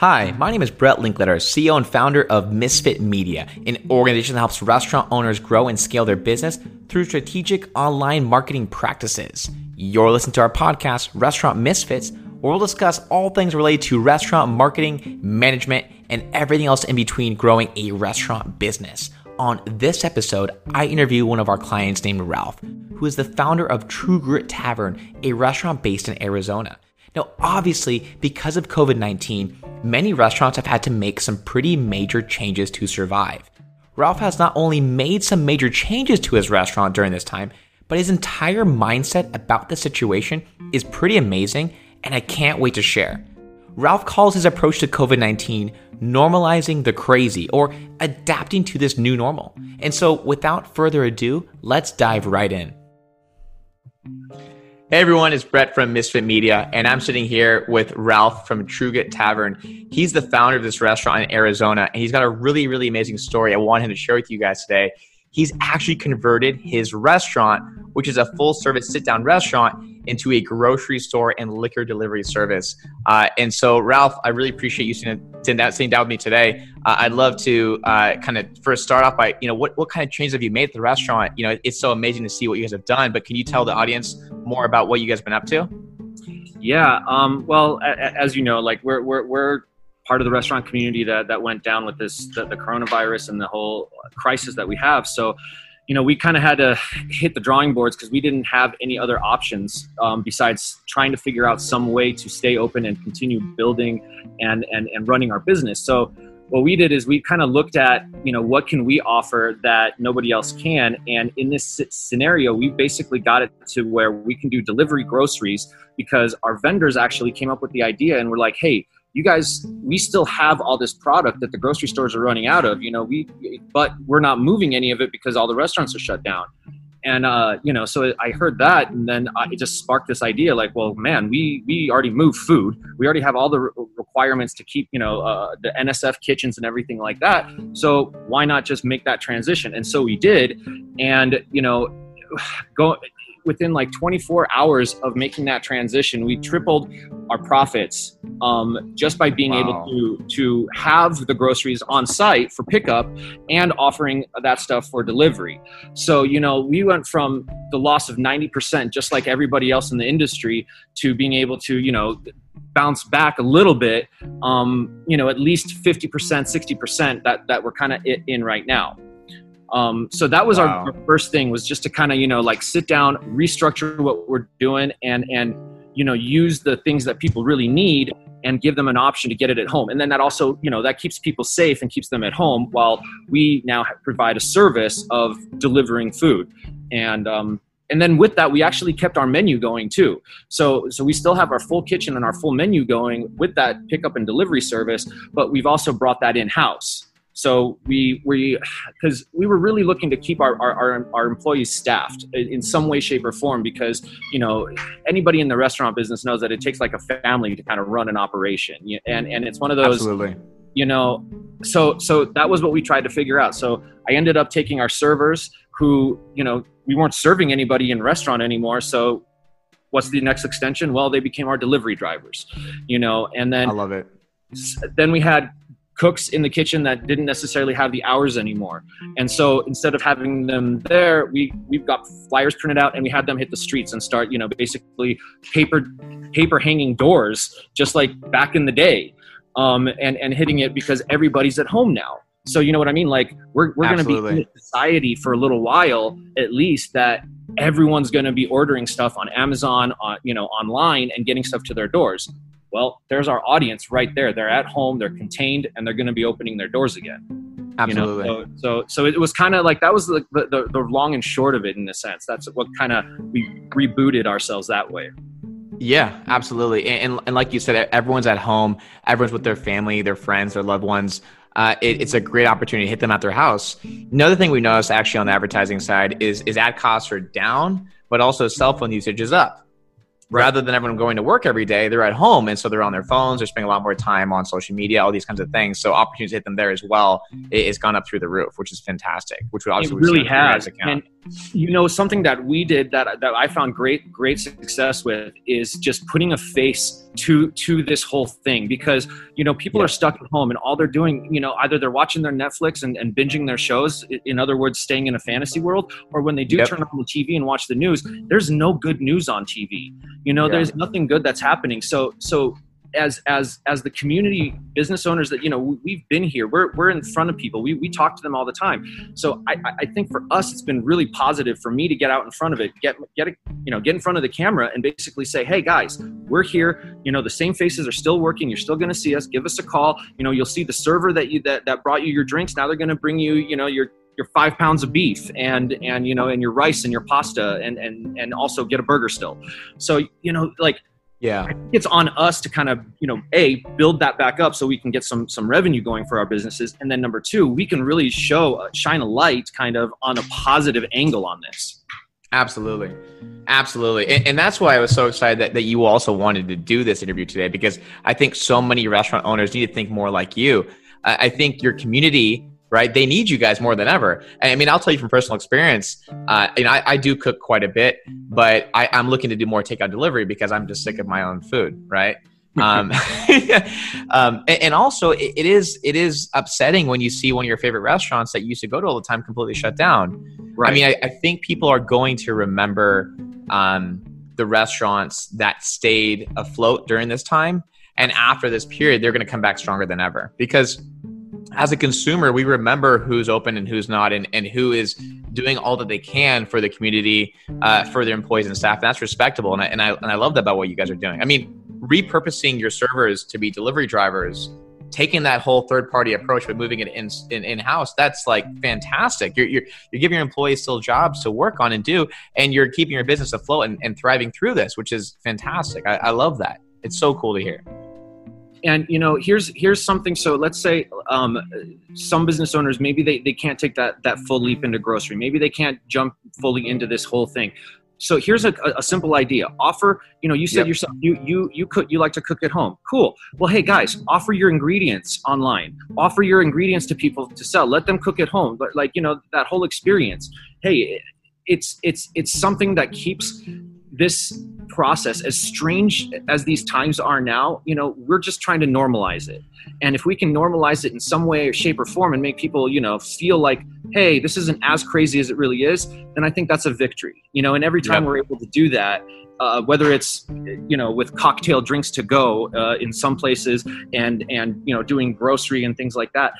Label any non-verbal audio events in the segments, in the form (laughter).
Hi, my name is Brett Linkletter, CEO and founder of Misfit Media, an organization that helps restaurant owners grow and scale their business through strategic online marketing practices. You're listening to our podcast, Restaurant Misfits, where we'll discuss all things related to restaurant marketing, management, and everything else in between growing a restaurant business. On this episode, I interview one of our clients named Ralph, who is the founder of True Grit Tavern, a restaurant based in Arizona. Now, obviously, because of COVID 19, many restaurants have had to make some pretty major changes to survive. Ralph has not only made some major changes to his restaurant during this time, but his entire mindset about the situation is pretty amazing, and I can't wait to share. Ralph calls his approach to COVID 19 normalizing the crazy or adapting to this new normal. And so, without further ado, let's dive right in. Hey everyone, it's Brett from Misfit Media, and I'm sitting here with Ralph from True Grit Tavern. He's the founder of this restaurant in Arizona, and he's got a really, really amazing story I want him to share with you guys today. He's actually converted his restaurant, which is a full service sit down restaurant, into a grocery store and liquor delivery service. Uh, and so, Ralph, I really appreciate you sitting, down, sitting down with me today. Uh, I'd love to uh, kind of first start off by, you know, what, what kind of changes have you made at the restaurant? You know, it's so amazing to see what you guys have done, but can you tell the audience more about what you guys have been up to? Yeah. Um, well, a, a, as you know, like we're, we're, we're part of the restaurant community that, that went down with this, the, the coronavirus and the whole crisis that we have. So, you know, we kind of had to hit the drawing boards because we didn't have any other options um, besides trying to figure out some way to stay open and continue building and, and, and running our business. So what we did is we kind of looked at, you know, what can we offer that nobody else can? And in this scenario, we basically got it to where we can do delivery groceries because our vendors actually came up with the idea and we're like, hey, you guys we still have all this product that the grocery stores are running out of you know we but we're not moving any of it because all the restaurants are shut down. And uh, you know so i heard that and then it just sparked this idea like well man we we already move food. We already have all the re- requirements to keep you know uh, the nsf kitchens and everything like that. So why not just make that transition? And so we did. And you know (sighs) go within like 24 hours of making that transition, we tripled our profits um, just by being wow. able to to have the groceries on site for pickup and offering that stuff for delivery. So you know, we went from the loss of 90%, just like everybody else in the industry, to being able to you know bounce back a little bit. Um, you know, at least 50%, 60% that that we're kind of in right now. Um, so that was wow. our first thing was just to kind of you know like sit down, restructure what we're doing, and and you know use the things that people really need and give them an option to get it at home. And then that also you know that keeps people safe and keeps them at home while we now provide a service of delivering food and. Um, and then with that we actually kept our menu going too so so we still have our full kitchen and our full menu going with that pickup and delivery service but we've also brought that in house so we we because we were really looking to keep our, our, our employees staffed in some way, shape, or form because you know anybody in the restaurant business knows that it takes like a family to kind of run an operation, and and it's one of those. Absolutely. You know, so so that was what we tried to figure out. So I ended up taking our servers, who you know we weren't serving anybody in restaurant anymore. So what's the next extension? Well, they became our delivery drivers. You know, and then I love it. Then we had cooks in the kitchen that didn't necessarily have the hours anymore. And so instead of having them there, we we've got flyers printed out and we had them hit the streets and start, you know, basically paper paper hanging doors, just like back in the day, um, and and hitting it because everybody's at home now. So you know what I mean? Like we're we're going to be in a society for a little while at least that everyone's going to be ordering stuff on Amazon, on you know, online and getting stuff to their doors. Well, there's our audience right there. They're at home, they're contained, and they're going to be opening their doors again. Absolutely. You know? so, so, so it was kind of like that was the, the, the long and short of it in a sense. That's what kind of we rebooted ourselves that way. Yeah, absolutely. And, and, and, like you said, everyone's at home, everyone's with their family, their friends, their loved ones. Uh, it, it's a great opportunity to hit them at their house. Another thing we noticed actually on the advertising side is is ad costs are down, but also cell phone usage is up rather than everyone going to work every day, they're at home. And so they're on their phones, they're spending a lot more time on social media, all these kinds of things. So opportunities hit them there as well, it, has gone up through the roof, which is fantastic, which we obviously it really has. And, you know something that we did that that I found great great success with is just putting a face to to this whole thing because you know people yeah. are stuck at home and all they're doing you know either they're watching their Netflix and, and binging their shows in other words staying in a fantasy world or when they do yep. turn on the TV and watch the news there's no good news on TV you know yeah. there's nothing good that's happening so so as as as the community business owners that you know we've been here we're, we're in front of people. We, we talk to them all the time. So I, I think for us it's been really positive for me to get out in front of it get get a, you know get in front of the camera and basically say hey guys we're here. You know the same faces are still working. You're still going to see us. Give us a call. You know you'll see the server that you that, that brought you your drinks. Now they're going to bring you you know your your five pounds of beef and and you know and your rice and your pasta and and and also get a burger still. So you know like yeah. It's on us to kind of you know a build that back up so we can get some some revenue going for our businesses. And then number two we can really show uh, shine a light kind of on a positive angle on this. Absolutely. Absolutely. And, and, that's why i was so excited that, that you also wanted to do this interview today because i think so many restaurant owners need to think more like you. I think your community right? They need you guys more than ever. I mean, I'll tell you from personal experience, uh, and I, I do cook quite a bit, but I, I'm looking to do more takeout delivery because I'm just sick of my own food, right? (laughs) um, (laughs) um, and, and, also it, it is it is upsetting when you see one of your favorite restaurants that you used to go to all the time completely shut down. Right. I mean, I, I think people are going to remember um, the restaurants that stayed afloat during this time, and after this period, they're going to come back stronger than ever because as a consumer, we remember who's open and who's not, and, and who is doing all that they can for the community, uh, for their employees and staff. And that's respectable. And I, and, I, and I love that about what you guys are doing. I mean, repurposing your servers to be delivery drivers, taking that whole third party approach, but moving it in, in, in house, that's like fantastic. You're, you're, you're giving your employees still jobs to work on and do, and you're keeping your business afloat and, and thriving through this, which is fantastic. I, I love that. It's so cool to hear and you know here's here's something. So let's say um, some business owners maybe they, they can't take that that full leap into grocery. Maybe they can't jump fully into this whole thing. So here's a, a simple idea. Offer you know you said yep. yourself you you you cook you like to cook at home. Cool. Well hey guys offer your ingredients online. Offer your ingredients to people to sell. Let them cook at home. But like you know that whole experience. Hey it's it's it's something that keeps this process as strange as these times are now you know we're just trying to normalize it. And if we can normalize it in some way or shape or form and make people you know feel like hey this isn't as crazy as it really is then i think that's a victory you know? And every time yep. we're able to do that uh, whether it's you know with cocktail drinks to go uh, in some places and and you know doing grocery and things like that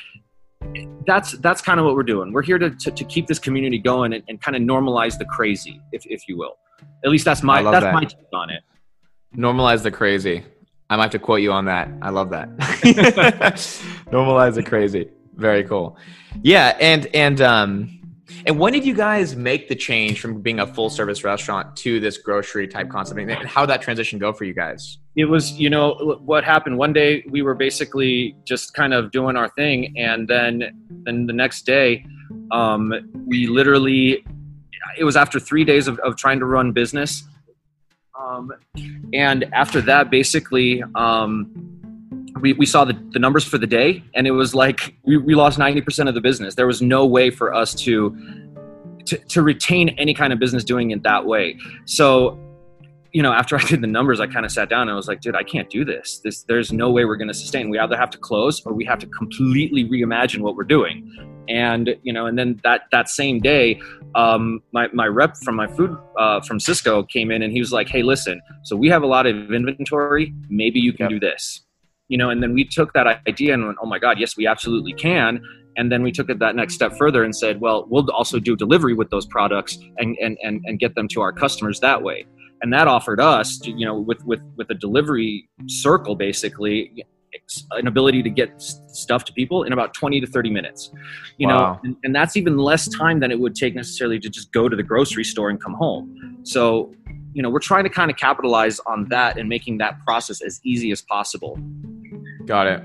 that's that's kind of what we're doing. We're here to, to, to keep this community going and, and kind of normalize the crazy if, if you will at least that's my that's that. my take on it. Normalize the crazy. I might have to quote you on that. I love that. (laughs) (laughs) Normalize the crazy. Very cool. Yeah, and and um and when did you guys make the change from being a full service restaurant to this grocery type concept? And how did that transition go for you guys? It was, you know, what happened one day we were basically just kind of doing our thing and then then the next day um, we literally it was after three days of, of trying to run business. Um, and after that, basically, um, we, we saw the, the numbers for the day, and it was like we, we lost 90% of the business. There was no way for us to, to, to retain any kind of business doing it that way. So you know, after (laughs) I did the numbers, I kind of sat down and I was like, dude, I can't do this. This, there's no way we're going to sustain. We either have to close or we have to completely reimagine what we're doing. And you know, and then that that same day, um, my my rep from my food uh, from Sysco came in and he was like, hey, listen, so we have a lot of inventory. Maybe you can yep. do this. You know, and then we took that idea and went, oh my god, yes, we absolutely can. And then we took it that next step further and said, well, we'll also do delivery with those products and and and, and get them to our customers that way and that offered us to, you know with with with a delivery circle basically an ability to get stuff to people in about 20 to 30 minutes you wow. know and, and, that's even less time than it would take necessarily to just go to the grocery store and come home so you know we're trying to kind of capitalize on that and making that process as easy as possible got it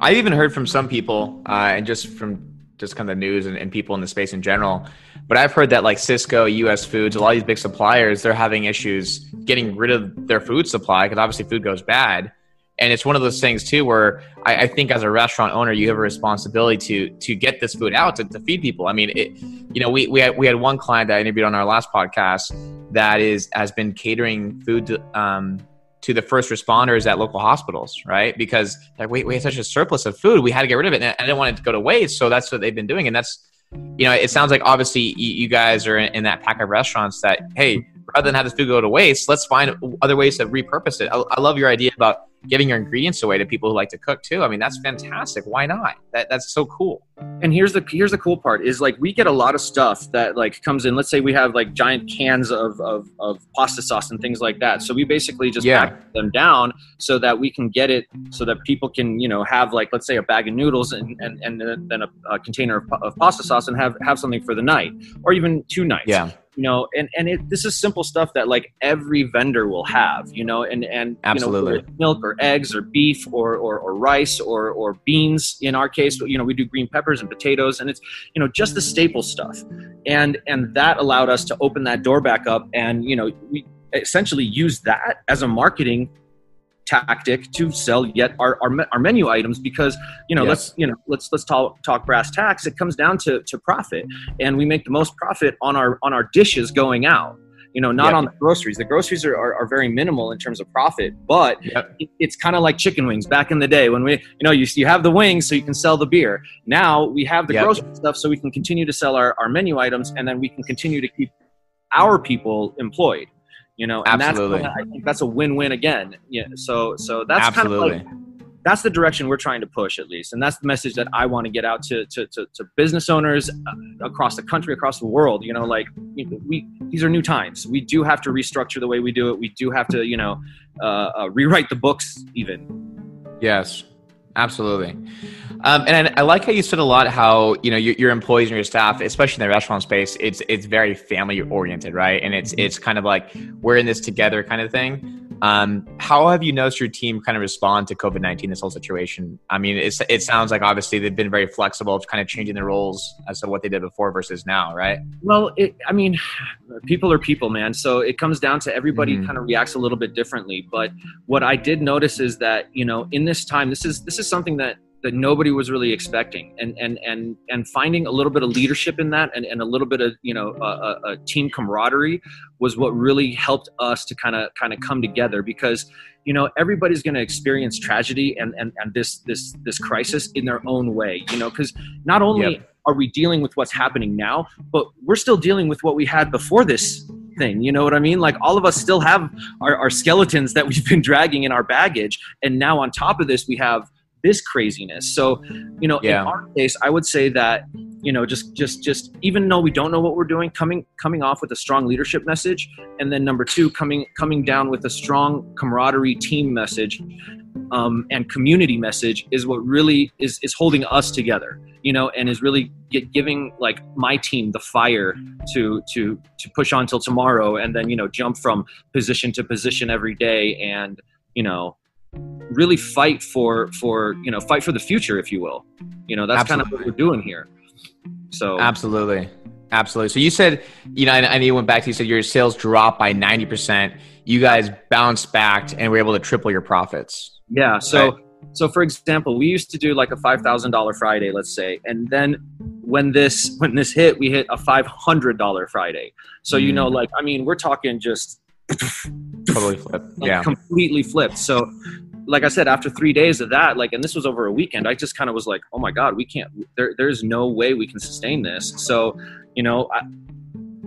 i've even heard from some people uh, and just from just kind of the news and, and people in the space in general but I've heard that like Sysco US Foods, a lot of these big suppliers, they're having issues getting rid of their food supply because obviously food goes bad. And it's one of those things too where I, I, think as a restaurant owner you have a responsibility to to get this food out to, to feed people. I mean it you know we we had, we had one client that i interviewed on our last podcast that is has been catering food to, um, to the first responders at local hospitals right? Because like we, we have such a surplus of food. We had to get rid of it. And i didn't want it to go to waste so that's what they've been doing. And that's you know it sounds like obviously you, you guys are in, in that pack of restaurants that hey rather than have this food go to waste let's find other ways to repurpose it. I, I love your idea about giving your ingredients away to people who like to cook too. I mean, that's fantastic. Why not? That that's so cool. And here's the here's the cool part is like we get a lot of stuff that like comes in. Let's say we have like giant cans of of, of pasta sauce and things like that. So we basically just yeah. pack them down so that we can get it so that people can you know have like let's say a bag of noodles and and, and then a, a container of, of pasta sauce and have have something for the night or even two nights. Yeah you know and and it, this is simple stuff that like every vendor will have you know and and absolutely. you know, milk or eggs or beef or, or or rice or or beans in our case you know we do green peppers and potatoes and it's you know just the staple stuff. And and that allowed us to open that door back up and you know we essentially use that as a marketing tactic to sell yet our, our, our menu items because you know yes. let's you know let's let's talk talk brass tacks it comes down to to profit and we make the most profit on our on our dishes going out you know not yep. on the groceries the groceries are, are, are, very minimal in terms of profit but yep. it, it's kind of like chicken wings back in the day when we you know you, you have the wings so you can sell the beer now we have the yep. grocery stuff so we can continue to sell our, our menu items and then we can continue to keep our people employed you know and absolutely. that's, i think that's a win-win again yeah so so that's absolutely. kind of like that's the direction we're trying to push at least and that's the message that i want to get out to, to, to, to business owners uh, across the country across the world you know like we these are new times. We do have to restructure the way we do it. We do have to you know uh, uh, rewrite the books even. Yes absolutely um, and I, I, like how you said a lot how you know your, your, employees and your staff, especially in the restaurant space, it's it's very family oriented, right? And it's it's kind of like we're in this together kind of thing. Um, how have you noticed your team kind of respond to COVID nineteen, this whole situation? I mean, it's, it sounds like obviously they've been very flexible, kind of changing their roles as to what they did before versus now, right? Well, it, I mean, people are people, man. So it comes down to everybody mm-hmm. kind of reacts a little bit differently. But what I did notice is that you know, in this time, this is this is something that that nobody was really expecting. And and and and finding a little bit of leadership in that and, and a little bit of you know a, a team camaraderie was what really helped us to kind of kind of come together because you know everybody's going to experience tragedy and, and and this this this crisis in their own way you know because not only yep. are we dealing with what's happening now but we're still dealing with what we had before this thing you know what i mean? Like all of us still have our, our skeletons that we've been dragging in our baggage. And now on top of this we have this craziness. So, you know, yeah. in our case, I would say that you know just just just even though we don't know what we're doing coming coming off with a strong leadership message and then number two coming coming down with a strong camaraderie team message um, and community message is what really is is holding us together you know and is really get, giving like my team the fire to to to push on till tomorrow and then you know jump from position to position every day and you know really fight for for you know fight for the future if you will you know that's absolutely. kind of what we're doing here so absolutely absolutely so you said you know and, know you went back to you said your sales dropped by 90% you guys bounced back and were able to triple your profits yeah so right? so for example we used to do like a $5000 friday let's say and then when this when this hit we hit a $500 friday so mm. you know mm. like i mean we're talking just totally flipped. Like yeah, completely flipped. So, like I said, after three days of that, like, and this was over a weekend, I just kind of was like, oh my god, we can't. There, there's no way we can sustain this. So, you know, I,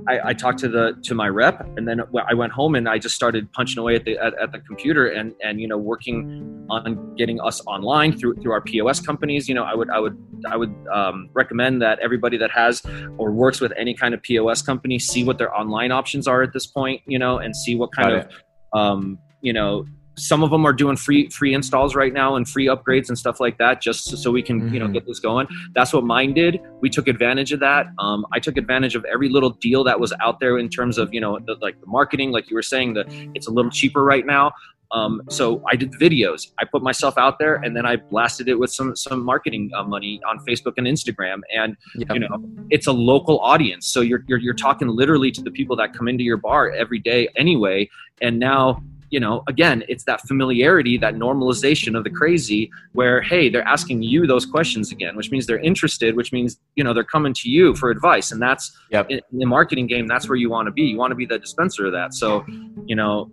I, I, talked to the to my rep, and then I went home and I just started punching away at the at, at, the computer and and you know working on getting us online through through our POS companies. You know, I would I would I would um, recommend that everybody that has or works with any kind of POS company see what their online options are at this point. You know, and see what kind Got of um, you know some of them are doing free free installs right now and free upgrades and stuff like that just so, so we can mm-hmm. you know mm-hmm. get this going that's what mine did we took advantage of that um, i took advantage of every little deal that was out there in terms of you know the, like the marketing like you were saying that it's a little cheaper right now um, so I did videos. I put myself out there, and then I blasted it with some some marketing uh, money on Facebook and Instagram. And yep. you know, it's a local audience, so you're, you're you're talking literally to the people that come into your bar every day anyway. And now you know, again, it's that familiarity, that normalization of the crazy where, hey, they're asking you those questions again, which means they're interested, which means, you know, they're coming to you for advice. And that's yep. in, in the marketing game, that's where you want to be. You want to be the dispenser of that. So, you know,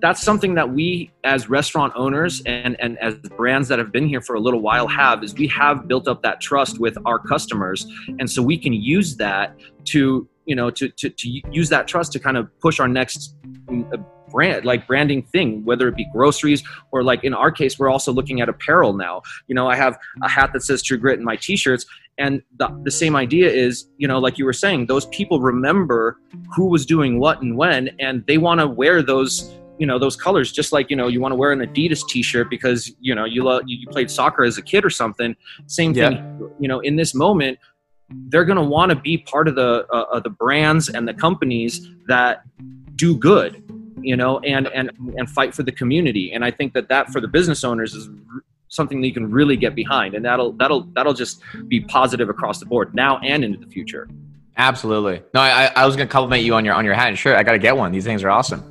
that's something that we as restaurant owners and, and as brands that have been here for a little while have is we have built up that trust with our customers. And so we can use that to you know to, to, to use that trust to kind of push our next uh, brand like branding thing whether it be groceries or like in our case we're also looking at apparel now. You know i have a hat that says true grit in my t-shirts and the, the same idea is you know like you were saying those people remember who was doing what and when and they want to wear those you know those colors just like you know you want to wear an adidas t-shirt because you know you love you played soccer as a kid or something same thing yeah. you know in this moment they're going to want to be part of the uh, of the brands and the companies that do good you know and and and fight for the community. And i think that that for the business owners is something that you can really get behind. And that'll that'll that'll just be positive across the board now and into the future absolutely. No i i was gonna compliment you on your on your hat and shirt. I gotta get one. These things are awesome. (laughs)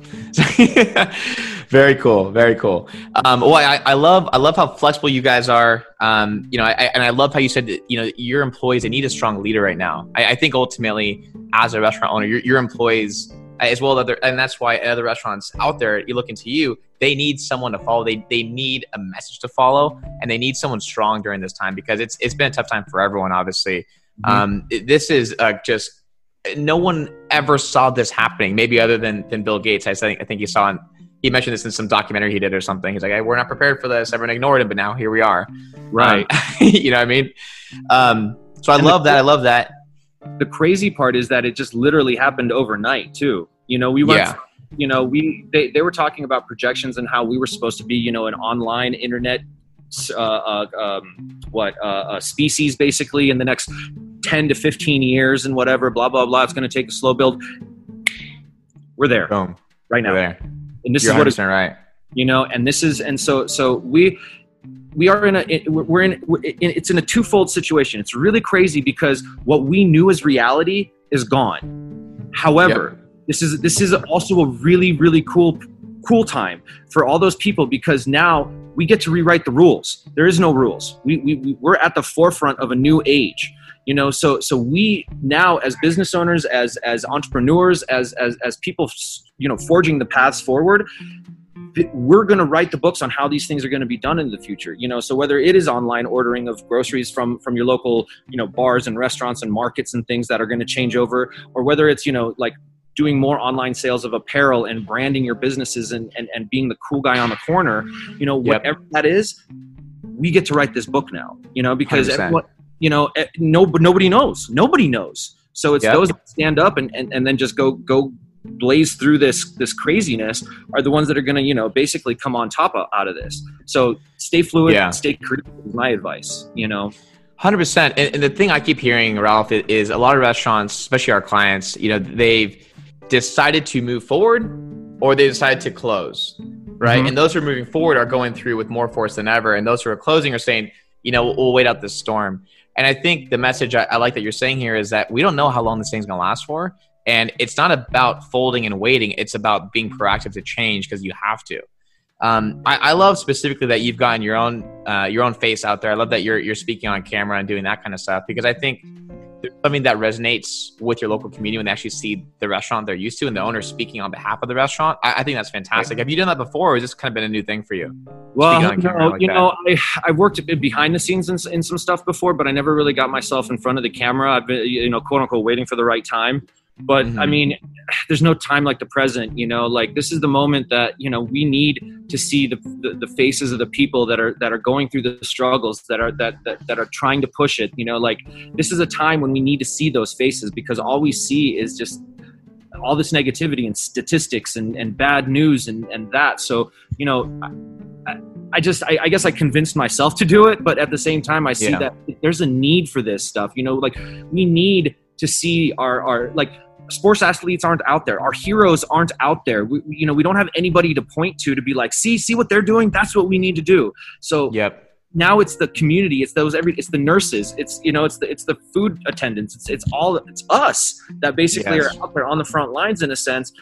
Very cool very cool. Um well I, I love i love how flexible you guys are. Um you know I, and i love how you said that you know your employees they need a strong leader right now. I, I think ultimately as a restaurant owner your, your employees as well other and that's why other restaurants out there you look into you they need someone to follow. They they need a message to follow and they need someone strong during this time because it's it's been a tough time for everyone obviously mm-hmm. um, this is uh, just no one ever saw this happening maybe other than than bill gates i think i think he saw he mentioned this in some documentary he did or something he's like hey, we're not prepared for this everyone ignored him but now here we are right um, (laughs) you know what i mean um, so i and love the, that i love that the crazy part is that it just literally happened overnight too. You know, we went. Yeah. You know, we they, they were talking about projections and how we were supposed to be, you know, an online internet, uh, uh, um, what uh, species basically in the next ten to fifteen years and whatever. Blah blah blah. It's going to take a slow build. We're there. Boom. Right now. There. And this You're is what right. You know, and this is and so so we we are in a we're in it's in a twofold situation it's really crazy because what we knew as reality is gone however yep. this is this is also a really really cool cool time for all those people because now we get to rewrite the rules there is no rules we, we we're at the forefront of a new age you know so so we now as business owners as as entrepreneurs as as as people you know forging the paths forward we're going to write the books on how these things are going to be done in the future you know? So whether it is online ordering of groceries from from your local you know bars and restaurants and markets and things that are going to change over or whether it's you know like doing more online sales of apparel and branding your businesses and and, and being the cool guy on the corner you know yep. whatever that is we get to write this book now you know? Because everyone, you know eh, no, nobody knows. Nobody knows. So it's yep. those that stand up and, and and then just go go blaze through this this craziness are the ones that are going to you know basically come on top of, out of this. So stay fluid yeah. stay creative is my advice you know? 100% and, and the thing i keep hearing ralph is a lot of restaurants especially our clients you know they've decided to move forward or they decided to close right? Mm-hmm. and those who are moving forward are going through with more force than ever. And those who are closing are saying you know we'll, we'll wait out this storm and i think the message I, I like that you're saying here is that we don't know how long this thing's going to last for and it's not about folding and waiting. It's about being proactive to change because you have to. Um, I, I, love specifically that you've gotten your own uh, your own face out there. I love that you're you're speaking on camera and doing that kind of stuff because I think something that resonates with your local community when they actually see the restaurant they're used to and the owner speaking on behalf of the restaurant. I, I think that's fantastic. Have you done that before, or has this kind of been a new thing for you? Well, no, like you that? know, I, I've worked behind the scenes in, in some stuff before, but I never really got myself in front of the camera. I've been, you know, quote unquote, waiting for the right time but mm-hmm. i mean there's no time like the present you know like this is the moment that you know we need to see the, the, the, faces of the people that are that are going through the struggles that are that, that that are trying to push it you know like this is a time when we need to see those faces because all we see is just all this negativity and statistics and, and bad news and, and that so you know I, I just I, I, guess I convinced myself to do it, but at the same time I see yeah. that there's a need for this stuff. You know, like we need to see our our like sports athletes aren't out there. Our heroes aren't out there. We, you know we don't have anybody to point to to be like see see what they're doing? That's what we need to do. So yep. now it's the community. It's those every it's the nurses. It's you know it's the it's the food attendants. It's it's all it's us that basically yes. are out there on the front lines in a sense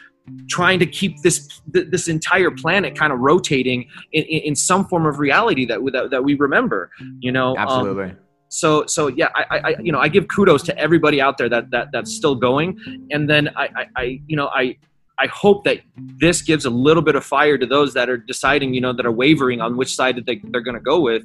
trying to keep this this entire planet kind of rotating in, in some form of reality that, that that we remember you know um, absolutely. um, so so yeah I, I you know i give kudos to everybody out there that that that's still going and then i i, I you know i I hope that this gives a little bit of fire to those that are deciding, you know, that are wavering on which side they, they're going to go with.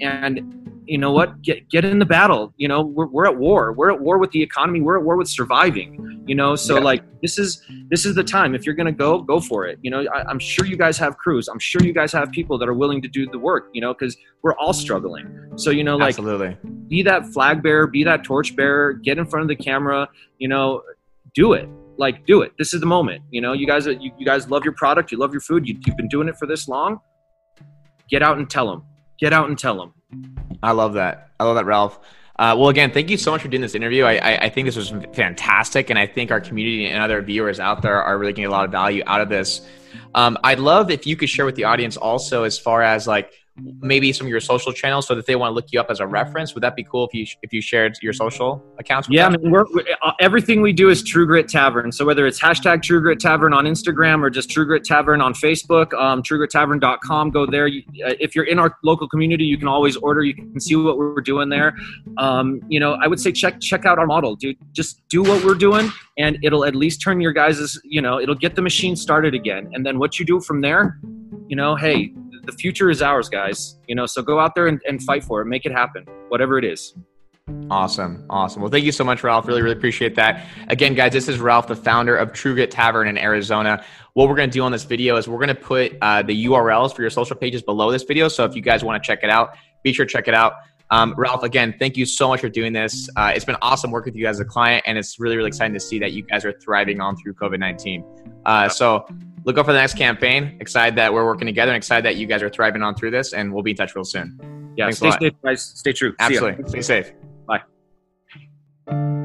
And you know what get get in the battle. You know we're, we're at war. We're at war with the economy. We're at war with surviving you know? So yeah. like this is this is the time. If you're gonna go go for it. You know I, am sure you guys have crews. I'm sure you guys have people that are willing to do the work you know because we're all struggling. So you know like absolutely. be that flag bearer be that torch bearer get in front of the camera you know do it. Like do it. This is the moment. You know you guys you, you guys love your product. You love your food. You, you've been doing it for this long. Get out and tell them get out and tell them I love that. I love that, Ralph. Uh, well, again, thank you so much for doing this interview. I, I, I, think this was fantastic, and I think our community and other viewers out there are really getting a lot of value out of this. Um, I'd love if you could share with the audience also, as far as like maybe some of your social channels so that they want to look you up as a reference. Would that be cool if you if you shared your social accounts yeah them? I mean, we're, we uh, everything we do is true grit tavern. So whether it's hashtag true grit tavern on instagram or just true grit tavern on facebook um, truegrittavern.com go there. You, uh, if you're in our local community you can always order. You can see what we're doing there. Um, you know i would say check check out our model dude. Just do what we're doing and it'll at least turn your guys' you know it'll get the machine started again. And then what you do from there you know hey the future is ours, guys. You know, so go out there and, and fight for it, make it happen, whatever it is. Awesome. Awesome. Well, thank you so much, Ralph. Really, really appreciate that. Again, guys, this is Ralph, the founder of True Tavern in Arizona. What we're going to do on this video is we're going to put uh, the URLs for your social pages below this video. So if you guys want to check it out, be sure to check it out. Um, Ralph, again, thank you so much for doing this. Uh, it's been awesome working with you as a client, and it's really, really exciting to see that you guys are thriving on through COVID 19. Uh, so look out for the next campaign. Excited that we're working together and excited that you guys are thriving on through this, and we'll be in touch real soon. Yeah, Thanks stay safe, guys. Stay true. Absolutely. Stay safe. Bye.